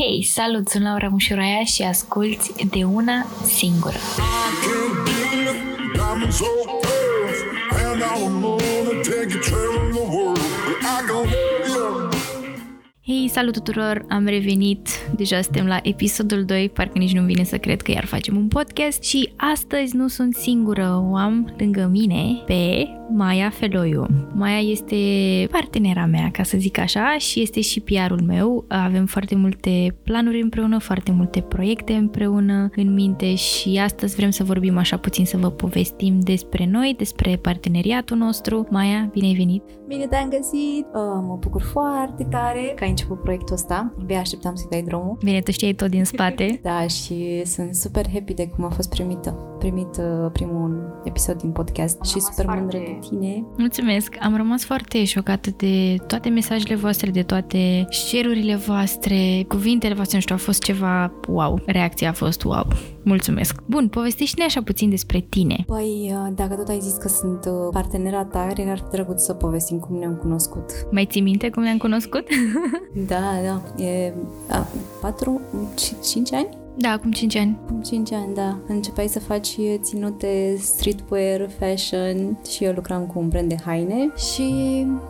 Hei, salut, sunt Laura Mușuraia și asculti de una singură. Hei, salut tuturor! Am revenit, deja suntem la episodul 2, parcă nici nu vine să cred că iar facem un podcast și astăzi nu sunt singură, o am lângă mine pe Maia Feloiu. Maia este partenera mea, ca să zic așa, și este și PR-ul meu. Avem foarte multe planuri împreună, foarte multe proiecte împreună în minte și astăzi vrem să vorbim așa puțin, să vă povestim despre noi, despre parteneriatul nostru. Maia, bine ai venit! Bine te-am găsit! Uh, mă bucur foarte tare că ai început proiectul ăsta. Abia așteptam să-i dai drumul. Bine, tu știi tot din spate. da, și sunt super happy de cum a fost primită. Primit uh, primul episod din podcast Am și super foarte... mândră de tine. Mulțumesc! Am rămas foarte șocată de toate mesajele voastre, de toate share voastre, cuvintele voastre, nu știu, a fost ceva wow. Reacția a fost wow. Mulțumesc! Bun, povestește-ne așa puțin despre tine. Păi, uh, dacă tot ai zis că sunt uh, partenera ta, ar fi drăguț să povestim cum ne-am cunoscut. Mai ții minte cum ne-am cunoscut? da, da. E a, 4, 5 ani? Da, acum 5 ani. Acum 5 ani, da. Începeai să faci ținute streetwear, fashion și eu lucram cu un brand de haine și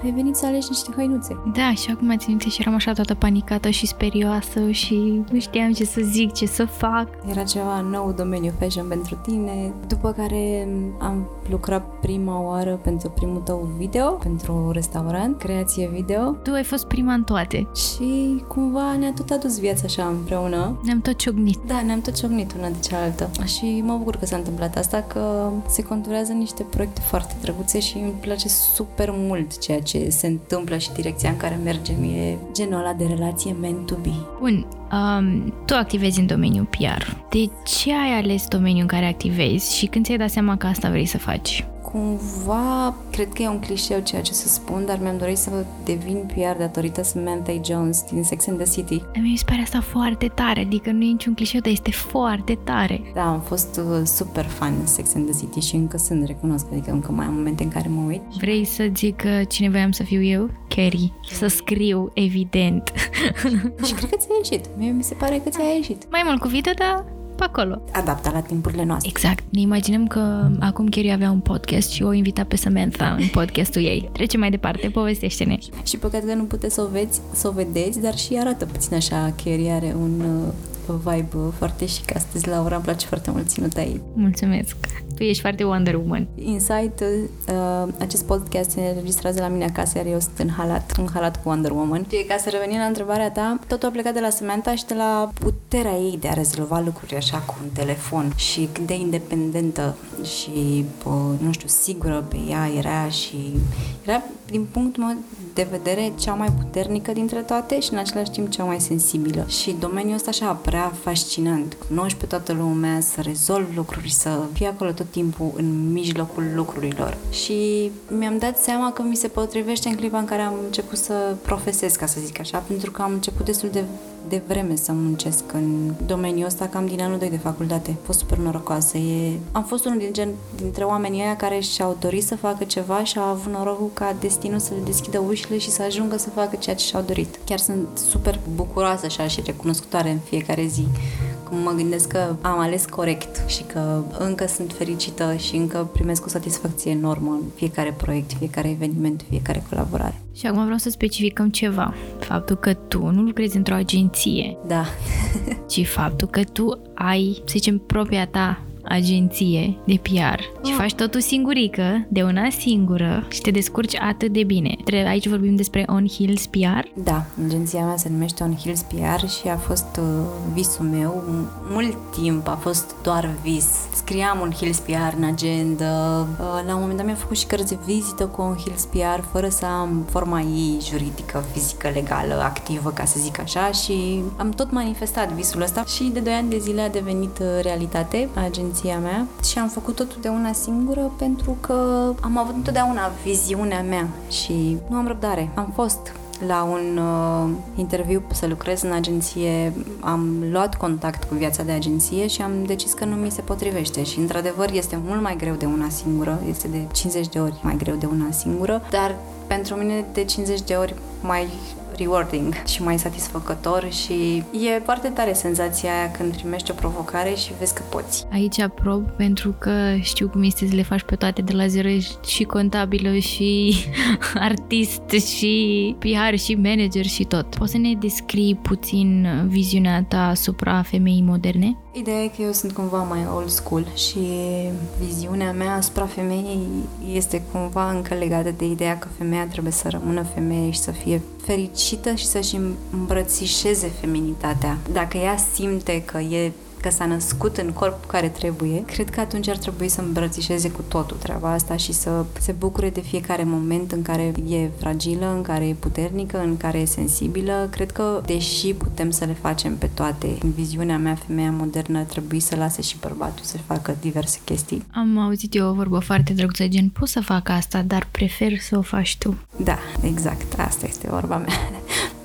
ai venit să alegi niște hainuțe. Da, și acum țin minte și eram așa toată panicată și sperioasă și nu știam ce să zic, ce să fac. Era ceva nou domeniu fashion pentru tine, după care am lucrat prima oară pentru primul tău video, pentru un restaurant, creație video. Tu ai fost prima în toate. Și cumva ne-a tot adus viața așa împreună. Ne-am tot ciocnit ciocnit. Da, ne-am tot ciocnit una de cealaltă. Și mă bucur că s-a întâmplat asta, că se conturează niște proiecte foarte drăguțe și îmi place super mult ceea ce se întâmplă și direcția în care mergem. E genul ăla de relație meant to be. Bun, um, tu activezi în domeniul PR. De ce ai ales domeniul în care activezi și când ți-ai dat seama că asta vrei să faci? cumva, cred că e un clișeu ceea ce să spun, dar mi-am dorit să devin PR datorită Samantha Jones din Sex and the City. Mi se pare asta foarte tare, adică nu e niciun clișeu, dar este foarte tare. Da, am fost uh, super fan în Sex and the City și încă sunt, recunosc, adică încă mai am momente în care mă uit. Vrei să zic că cine voiam să fiu eu? Carrie. Să scriu, evident. și cred că ți-a ieșit. Mie mi se pare că ți-a ieșit. Mai mult cu video, dar pe acolo. Adapta la timpurile noastre. Exact. Ne imaginăm că acum Kerry avea un podcast și o invita pe Samantha în podcastul ei. Trece mai departe, povestește-ne. Și păcat că nu puteți să o, veți, să o vedeți, dar și arată puțin așa. Kerry are un uh, vibe foarte chic astăzi. Laura, îmi place foarte mult ținuta ei. Mulțumesc. Tu ești foarte Wonder Woman. Insight, uh, acest podcast se înregistrează la mine acasă, iar eu sunt în halat, în halat cu Wonder Woman. Și ca să revenim la întrebarea ta, totul a plecat de la Samantha și de la puterea ei de a rezolva lucruri așa cu un telefon și cât de independentă și, uh, nu știu, sigură pe ea era și era, din punctul meu de vedere, cea mai puternică dintre toate și în același timp cea mai sensibilă. Și domeniul ăsta așa prea fascinant. Cunoști pe toată lumea, să rezolvi lucruri, să fii acolo tot timpul în mijlocul lucrurilor. Și mi-am dat seama că mi se potrivește în clipa în care am început să profesez, ca să zic așa, pentru că am început destul de de vreme să muncesc în domeniul ăsta, cam din anul 2 de facultate. Am fost super norocoasă. E... Am fost unul din gen, dintre oamenii aia care și-au dorit să facă ceva și au avut norocul ca destinul să le deschidă ușile și să ajungă să facă ceea ce și-au dorit. Chiar sunt super bucuroasă așa și recunoscătoare în fiecare zi cum mă gândesc că am ales corect și că încă sunt fericită și încă primesc o satisfacție enormă în fiecare proiect, fiecare eveniment, fiecare colaborare. Și acum vreau să specificăm ceva. Faptul că tu nu lucrezi într-o agenție. Da. ci faptul că tu ai, să zicem, propria ta agenție de PR și oh. faci totul singurică, de una singură și te descurci atât de bine. Aici vorbim despre On Hills PR? Da, agenția mea se numește On Hills PR și a fost uh, visul meu. Mult timp a fost doar vis. Scriam un Hills PR în agenda. Uh, la un moment dat mi-am făcut și cărți de vizită cu On Hills PR fără să am forma ei juridică, fizică, legală, activă, ca să zic așa și am tot manifestat visul ăsta și de 2 ani de zile a devenit uh, realitate agenția agenția mea și am făcut totul de una singură pentru că am avut întotdeauna viziunea mea și nu am răbdare. Am fost la un uh, interviu să lucrez în agenție, am luat contact cu viața de agenție și am decis că nu mi se potrivește și într-adevăr este mult mai greu de una singură, este de 50 de ori mai greu de una singură, dar pentru mine de 50 de ori mai rewarding și mai satisfăcător și e foarte tare senzația aia când primești o provocare și vezi că poți. Aici aprob pentru că știu cum este să le faci pe toate de la zero și contabilă și artist și PR și manager și tot. Poți să ne descrii puțin viziunea ta asupra femeii moderne? Ideea e că eu sunt cumva mai old school și viziunea mea asupra femeii este cumva încă legată de ideea că femeia trebuie să rămână femeie și să fie fericită și să-și îmbrățișeze feminitatea. Dacă ea simte că e că s-a născut în corp care trebuie, cred că atunci ar trebui să îmbrățișeze cu totul treaba asta și să se bucure de fiecare moment în care e fragilă, în care e puternică, în care e sensibilă. Cred că, deși putem să le facem pe toate, în viziunea mea, femeia modernă ar trebui să lase și bărbatul să facă diverse chestii. Am auzit eu o vorbă foarte drăguță, gen, pot să fac asta, dar prefer să o faci tu. Da, exact, asta este vorba mea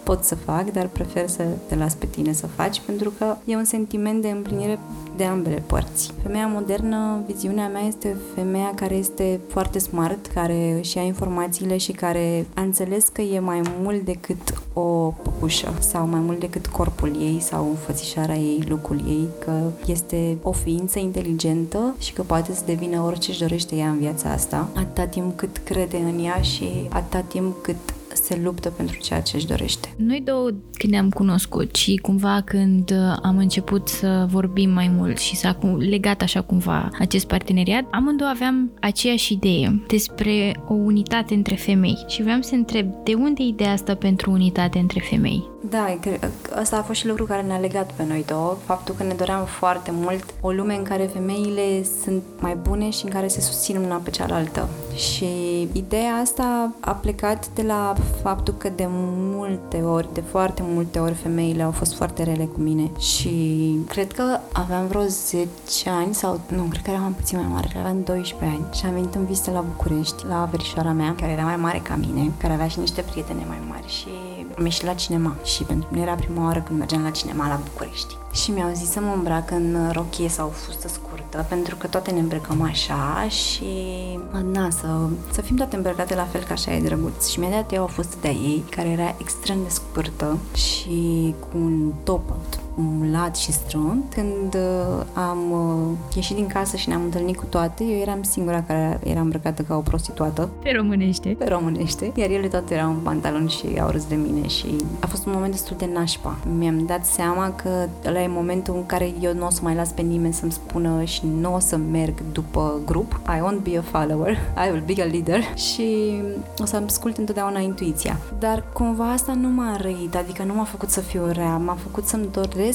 pot să fac, dar prefer să te las pe tine să faci, pentru că e un sentiment de împlinire de ambele părți. Femeia modernă, viziunea mea este femeia care este foarte smart, care își ia informațiile și care a înțeles că e mai mult decât o păpușă sau mai mult decât corpul ei sau înfățișarea ei, lucrul ei, că este o ființă inteligentă și că poate să devină orice își dorește ea în viața asta, atâta timp cât crede în ea și atâta timp cât se luptă pentru ceea ce își dorește. Noi două când ne-am cunoscut și cumva când uh, am început să vorbim mai mult și s-a legat așa cumva acest parteneriat, amândouă aveam aceeași idee despre o unitate între femei și vreau să întreb de unde ideea asta pentru unitate între femei? Da, asta a fost și lucru care ne-a legat pe noi două, faptul că ne doream foarte mult o lume în care femeile sunt mai bune și în care se susțin una pe cealaltă. Și ideea asta a plecat de la faptul că de multe ori, de foarte multe ori, femeile au fost foarte rele cu mine. Și cred că aveam vreo 10 ani sau, nu, cred că eram puțin mai mare, aveam 12 ani. Și am venit în vizită la București, la verișoara mea, care era mai mare ca mine, care avea și niște prietene mai mari și am ieșit la cinema și pentru mine era prima oară când mergeam la cinema la București. Și mi-au zis să mă îmbrac în rochie sau fustă scurtă, pentru că toate ne îmbrăcăm așa și na, să, să fim toate îmbrăcate la fel, ca așa e drăguț. Și mi-a dat eu o fustă de ei, care era extrem de scurtă și cu un top lat și strâmt. Când uh, am uh, ieșit din casă și ne-am întâlnit cu toate, eu eram singura care era îmbrăcată ca o prostituată. Pe românește. Pe românește. Iar ele toate erau în pantalon și au râs de mine și a fost un moment destul de nașpa. Mi-am dat seama că ăla e momentul în care eu nu o să mai las pe nimeni să-mi spună și nu o să merg după grup. I won't be a follower, I will be a leader și o să ascult întotdeauna intuiția. Dar cumva asta nu m-a răit, adică nu m-a făcut să fiu rea, m-a făcut să-mi doresc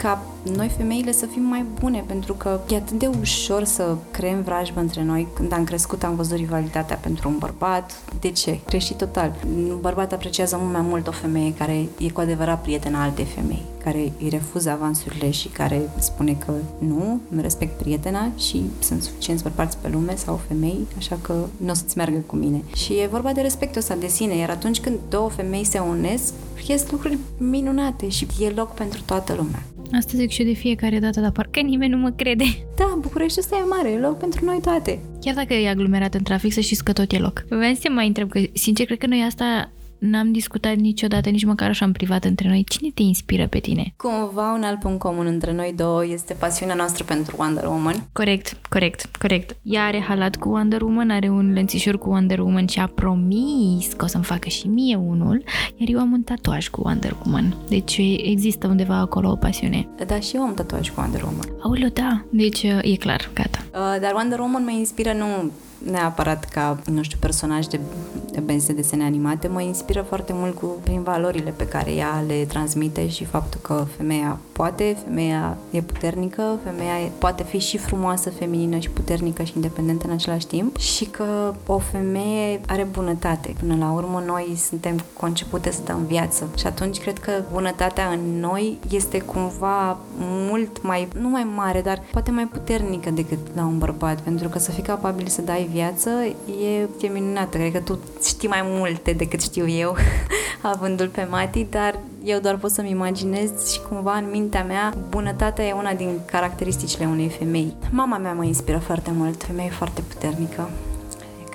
ca noi femeile să fim mai bune, pentru că e atât de ușor să creăm vrajbă între noi. Când am crescut am văzut rivalitatea pentru un bărbat. De ce? Crești total. Un bărbat apreciază mult mai mult o femeie care e cu adevărat prietena altei femei, care îi refuză avansurile și care spune că nu, îmi respect prietena și sunt suficienți bărbați pe lume sau femei, așa că nu o să-ți meargă cu mine. Și e vorba de respectul ăsta de sine, iar atunci când două femei se unesc, ies lucruri minunate și e loc pentru toată lumea. Asta zic și eu de fiecare dată, dar parcă nimeni nu mă crede. Da, București ăsta e mare, e loc pentru noi toate. Chiar dacă e aglomerat în trafic, să știți că tot e loc. Vreau să mai întreb, că sincer cred că noi asta n-am discutat niciodată, nici măcar așa în privat între noi. Cine te inspiră pe tine? Cumva un alt punct comun între noi două este pasiunea noastră pentru Wonder Woman. Corect, corect, corect. Ea are halat cu Wonder Woman, are un lănțișor cu Wonder Woman și a promis că o să-mi facă și mie unul, iar eu am un tatuaj cu Wonder Woman. Deci există undeva acolo o pasiune. Da, și eu am un tatuaj cu Wonder Woman. Aoleu, da. Deci e clar, gata. Uh, dar Wonder Woman mă inspiră nu neapărat ca, nu știu, personaj de, de benzi desene animate, mă inspiră foarte mult cu, prin valorile pe care ea le transmite și faptul că femeia poate, femeia e puternică, femeia e, poate fi și frumoasă, feminină și puternică și independentă în același timp și că o femeie are bunătate. Până la urmă, noi suntem concepute să dăm viață și atunci cred că bunătatea în noi este cumva mult mai, nu mai mare, dar poate mai puternică decât la un bărbat, pentru că să fii capabil să dai viață e, e minunată. Cred că tu știi mai multe decât știu eu, avându-l pe Mati, dar eu doar pot să-mi imaginez și cumva în mintea mea bunătatea e una din caracteristicile unei femei. Mama mea mă inspiră foarte mult, femeie foarte puternică,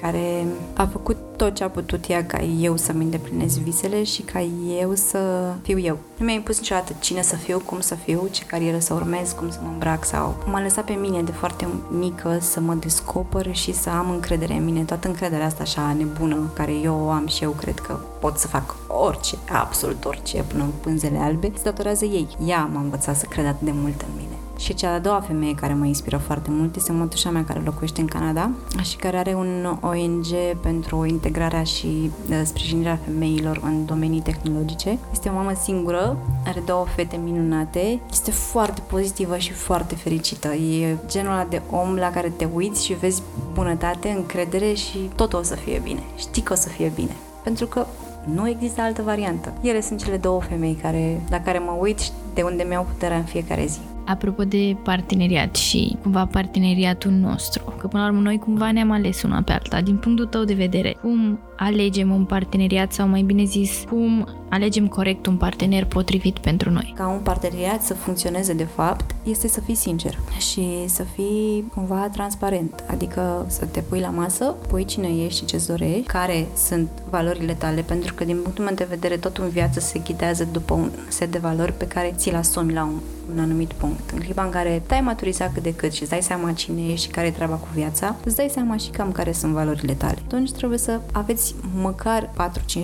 care a făcut tot ce a putut ea ca eu să-mi îndeplinesc visele și ca eu să fiu eu. Nu mi-a impus niciodată cine să fiu, cum să fiu, ce carieră să urmez, cum să mă îmbrac sau... M-a lăsat pe mine de foarte mică să mă descoper și să am încredere în mine. Toată încrederea asta așa nebună care eu o am și eu cred că pot să fac orice, absolut orice, până în pânzele albe, se datorează ei. Ea m-a învățat să cred atât de mult în mine. Și cea de-a doua femeie care mă inspiră foarte mult este mătușa mea care locuiește în Canada și care are un ONG pentru integrarea și uh, sprijinirea femeilor în domenii tehnologice. Este o mamă singură, are două fete minunate, este foarte pozitivă și foarte fericită. E genul ăla de om la care te uiți și vezi bunătate, încredere și tot o să fie bine. Știi că o să fie bine. Pentru că nu există altă variantă. Ele sunt cele două femei care, la care mă uit și de unde mi-au puterea în fiecare zi. Apropo de parteneriat și cumva parteneriatul nostru, că până la urmă noi cumva ne-am ales una pe alta, din punctul tău de vedere, cum alegem un parteneriat sau mai bine zis, cum alegem corect un partener potrivit pentru noi? Ca un parteneriat să funcționeze de fapt, este să fii sincer și să fii cumva transparent, adică să te pui la masă, pui cine ești și ce-ți dorești, care sunt valorile tale, pentru că din punctul meu de vedere totul în viață se ghidează după un set de valori pe care ți-l asumi la un un anumit punct. În clipa în care te-ai maturizat cât de cât și îți dai seama cine ești și care e treaba cu viața, îți dai seama și cam care sunt valorile tale. Atunci trebuie să aveți măcar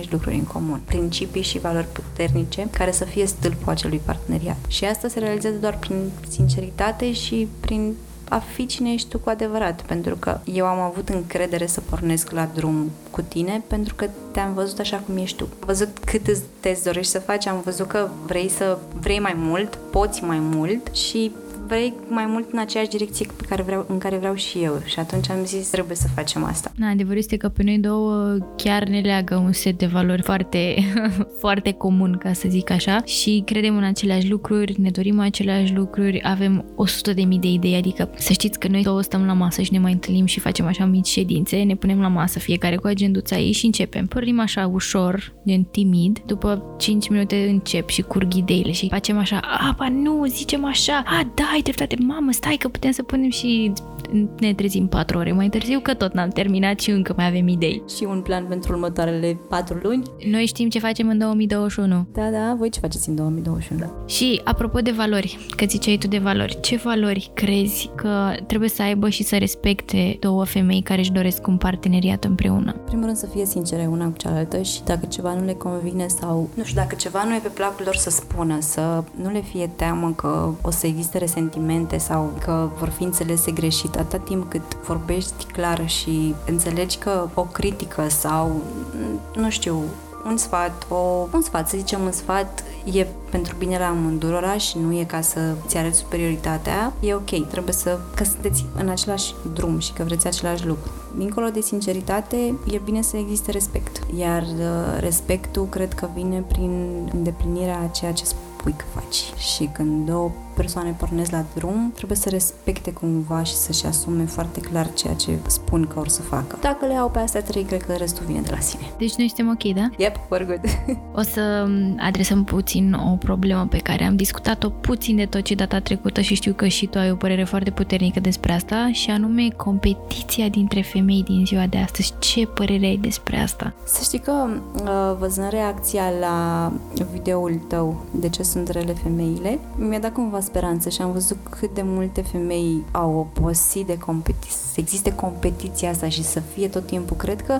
4-5 lucruri în comun, principii și valori puternice care să fie stâlpul acelui parteneriat. Și asta se realizează doar prin sinceritate și prin a fi cine ești tu cu adevărat, pentru că eu am avut încredere să pornesc la drum cu tine pentru că te-am văzut așa cum ești tu. Am văzut cât te dorești să faci, am văzut că vrei să vrei mai mult, poți mai mult și vrei mai mult în aceeași direcție pe care vreau, în care vreau și eu. Și atunci am zis, trebuie să facem asta. Na, adevărul este că pe noi două chiar ne leagă un set de valori foarte, foarte comun, ca să zic așa, și credem în aceleași lucruri, ne dorim aceleași lucruri, avem 100 de mii de idei, adică să știți că noi două stăm la masă și ne mai întâlnim și facem așa mici ședințe, ne punem la masă fiecare cu agenduța ei și începem. Pornim așa ușor, gen timid, după 5 minute încep și curg ideile și facem așa, a, ba nu, zicem așa, a, da, ai dreptate, mamă, stai că putem să punem și ne trezim patru ore mai târziu, că tot n-am terminat și încă mai avem idei. Și un plan pentru următoarele patru luni? Noi știm ce facem în 2021. Da, da, voi ce faceți în 2021? Și apropo de valori, că ziceai tu de valori, ce valori crezi că trebuie să aibă și să respecte două femei care își doresc un parteneriat împreună? Primul rând să fie sincere una cu cealaltă și dacă ceva nu le convine sau, nu știu, dacă ceva nu e pe placul lor să spună, să nu le fie teamă că o să existe resentimente sau că vor fi înțelese greșit atâta timp cât vorbești clar și înțelegi că o critică sau, nu știu, un sfat, o, un sfat, să zicem un sfat, e pentru binele amândurora și nu e ca să ți arăți superioritatea, e ok, trebuie să, că sunteți în același drum și că vreți același lucru. Dincolo de sinceritate, e bine să existe respect. Iar uh, respectul cred că vine prin îndeplinirea a ceea ce spui că faci. Și când două persoane pornesc la drum, trebuie să respecte cumva și să-și asume foarte clar ceea ce spun că or să facă. Dacă le au pe astea trei, cred că restul vine de la sine. Deci noi suntem ok, da? Yep, we're good. o să adresăm puțin o problemă pe care am discutat-o puțin de tot ce data trecută și știu că și tu ai o părere foarte puternică despre asta și anume competiția dintre femei din ziua de astăzi. Ce părere ai despre asta? Să știi că uh, văzând reacția la videoul tău de ce sunt rele femeile, mi-a dat cumva speranță și am văzut cât de multe femei au obosit de competiție, să existe competiția asta și să fie tot timpul. Cred că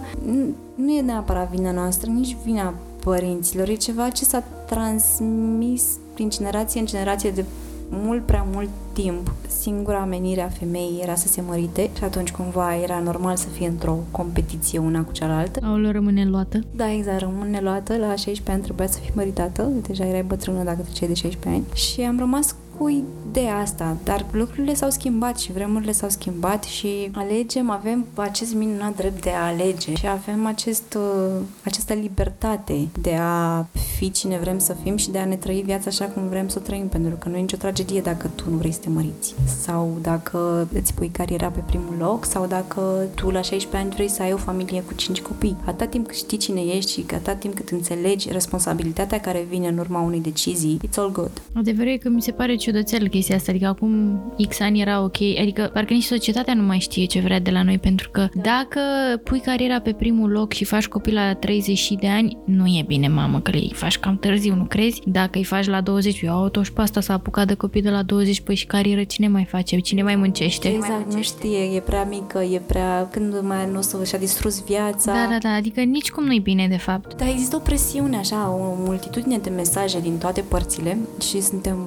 nu e neapărat vina noastră, nici vina părinților, e ceva ce s-a transmis prin generație în generație de mult prea mult timp. Singura menire a femeii era să se mărite și atunci cumva era normal să fie într-o competiție una cu cealaltă. Aoleu, rămâne luată? Da, exact, rămâne luată. La 16 ani trebuia să fii măritată, deja erai bătrână dacă treceai de 16 ani. Și am rămas cu ideea asta, dar lucrurile s-au schimbat și vremurile s-au schimbat și alegem, avem acest minunat drept de a alege și avem acest, uh, această libertate de a fi cine vrem să fim și de a ne trăi viața așa cum vrem să o trăim, pentru că nu e nicio tragedie dacă tu nu vrei să te măriți sau dacă îți pui cariera pe primul loc sau dacă tu la 16 ani vrei să ai o familie cu 5 copii. Atât timp cât știi cine ești și atât timp cât înțelegi responsabilitatea care vine în urma unei decizii, it's all good. Adevărul e că mi se pare ciudățel chestia asta, adică acum X ani era ok, adică parcă nici societatea nu mai știe ce vrea de la noi, pentru că dacă pui cariera pe primul loc și faci copii la 30 de ani, nu e bine, mamă, că îi faci cam târziu, nu crezi? Dacă îi faci la 20, eu toți pe asta s-a apucat de copii de la 20, păi și carieră cine mai face, cine mai muncește? Exact, nu știe, e prea mică, e prea... Când mai nu o să și-a distrus viața. Da, da, da, adică nici cum nu-i bine, de fapt. Dar există o presiune, așa, o multitudine de mesaje din toate părțile și suntem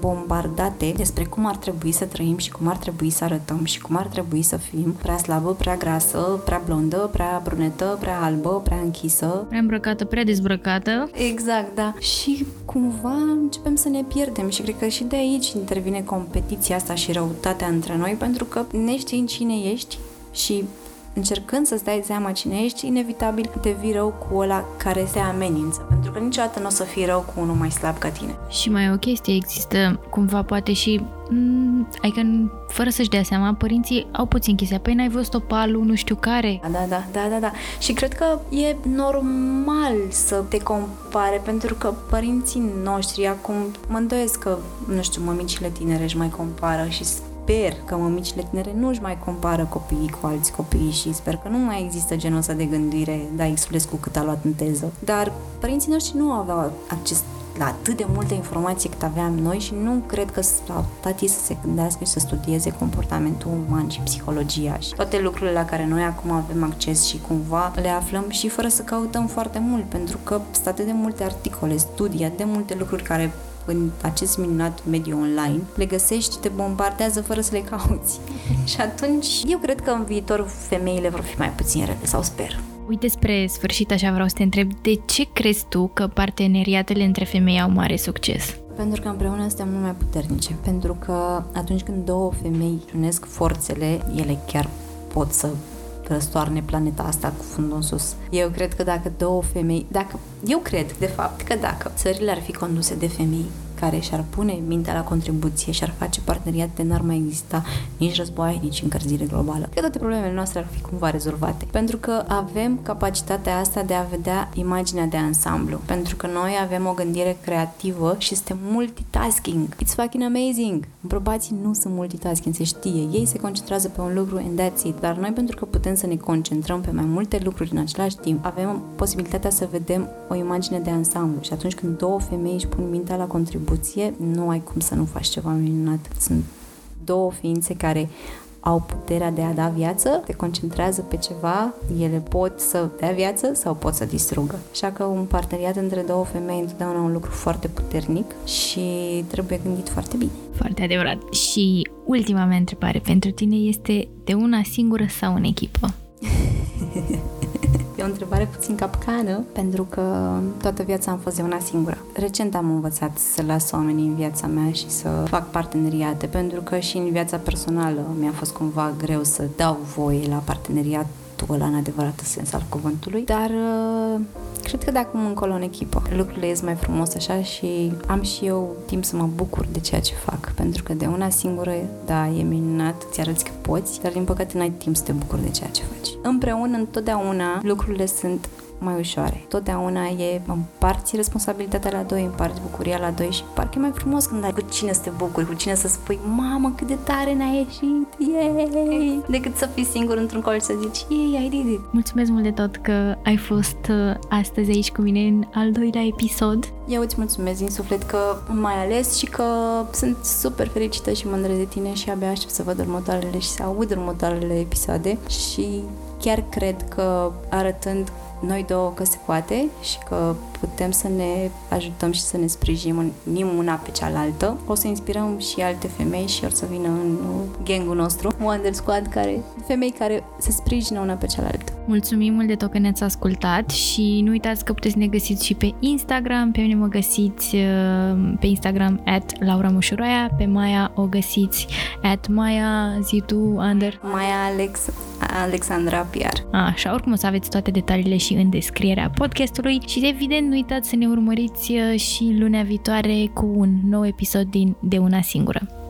bombardate despre cum ar trebui să trăim și cum ar trebui să arătăm și cum ar trebui să fim prea slabă, prea grasă, prea blondă, prea brunetă, prea albă, prea închisă. Prea îmbrăcată, prea dezbrăcată. Exact, da. Și cumva începem să ne pierdem și cred că și de aici intervine competiția asta și răutatea între noi pentru că neștiind cine ești și încercând să-ți dai seama cine ești, inevitabil devii rău cu ăla care te amenință. Pentru că niciodată nu o să fii rău cu unul mai slab ca tine. Și mai o chestie, există cumva poate și Mm, adică fără să-și dea seama, părinții au puțin chestia. Păi n-ai văzut opalul, nu știu care. Da, da, da, da, da. Și cred că e normal să te compare, pentru că părinții noștri acum, mă îndoiesc că, nu știu, mămicile tinere își mai compară și sper că mămicile tinere nu își mai compară copiii cu alți copii și sper că nu mai există genul ăsta de gândire, da, Xulescu cât a luat în teză. Dar părinții noștri nu aveau acces la atât de multe informații cât aveam noi și nu cred că s-au tati să se gândească și să studieze comportamentul uman și psihologia și toate lucrurile la care noi acum avem acces și cumva le aflăm și fără să căutăm foarte mult, pentru că sunt atât de multe articole, studii, de multe lucruri care în acest minunat mediu online, le găsești, te bombardează fără să le cauți. și atunci, eu cred că în viitor femeile vor fi mai puțin rele, sau sper. Uite, spre sfârșit așa vreau să te întreb, de ce crezi tu că parteneriatele între femei au mare succes? Pentru că împreună suntem mult mai puternice. Pentru că atunci când două femei unesc forțele, ele chiar pot să răstoarne planeta asta cu fundul în sus. Eu cred că dacă două femei, dacă, eu cred, de fapt, că dacă țările ar fi conduse de femei, care și-ar pune mintea la contribuție și ar face parteneriate, n-ar mai exista nici războaie, nici încălzire globală. Că toate problemele noastre ar fi cumva rezolvate. Pentru că avem capacitatea asta de a vedea imaginea de ansamblu. Pentru că noi avem o gândire creativă și suntem multitasking. It's fucking amazing! Bărbații nu sunt multitasking, se știe. Ei se concentrează pe un lucru and that's it. Dar noi, pentru că putem să ne concentrăm pe mai multe lucruri în același timp, avem posibilitatea să vedem o imagine de ansamblu. Și atunci când două femei își pun mintea la contribuție, contribuție, nu ai cum să nu faci ceva minunat. Sunt două ființe care au puterea de a da viață, te concentrează pe ceva, ele pot să dea viață sau pot să distrugă. Așa că un parteneriat între două femei întotdeauna un lucru foarte puternic și trebuie gândit foarte bine. Foarte adevărat. Și ultima mea întrebare pentru tine este de una singură sau în echipă? E o întrebare puțin capcană, pentru că toată viața am fost de una singură. Recent am învățat să las oamenii în viața mea și să fac parteneriate, pentru că și în viața personală mi-a fost cumva greu să dau voie la parteneriat ăla în adevăratul sens al cuvântului, dar uh, cred că de acum încolo în echipă lucrurile ies mai frumos așa și am și eu timp să mă bucur de ceea ce fac, pentru că de una singură, da, e minunat, ți arăți că poți, dar din păcate n-ai timp să te bucuri de ceea ce faci. Împreună, întotdeauna, lucrurile sunt mai ușoare. Totdeauna e împarți responsabilitatea la doi, împarți bucuria la doi și parcă e mai frumos când ai cu cine să te bucuri, cu cine să spui, mamă, cât de tare ne-a ieșit, yay! Decât să fii singur într-un colț să zici, yay, I did it. Mulțumesc mult de tot că ai fost uh, astăzi aici cu mine în al doilea episod. Eu îți mulțumesc din suflet că mai ales și că sunt super fericită și mândră de tine și abia aștept să văd următoarele și să aud următoarele episoade și chiar cred că arătând noi două că se poate și că putem să ne ajutăm și să ne sprijinim una pe cealaltă. O să inspirăm și alte femei și or să vină în gangul nostru, Wonder Squad, care, femei care se sprijină una pe cealaltă. Mulțumim mult de tot că ne-ați ascultat și nu uitați că puteți să ne găsiți și pe Instagram. Pe mine mă găsiți uh, pe Instagram at Laura Mușuroaia, pe Maia o găsiți at Maia Zitu Under Maia Alex Alexandra PR. Așa, oricum o să aveți toate detaliile și în descrierea podcastului și evident nu uitați să ne urmăriți uh, și lunea viitoare cu un nou episod din De Una Singură.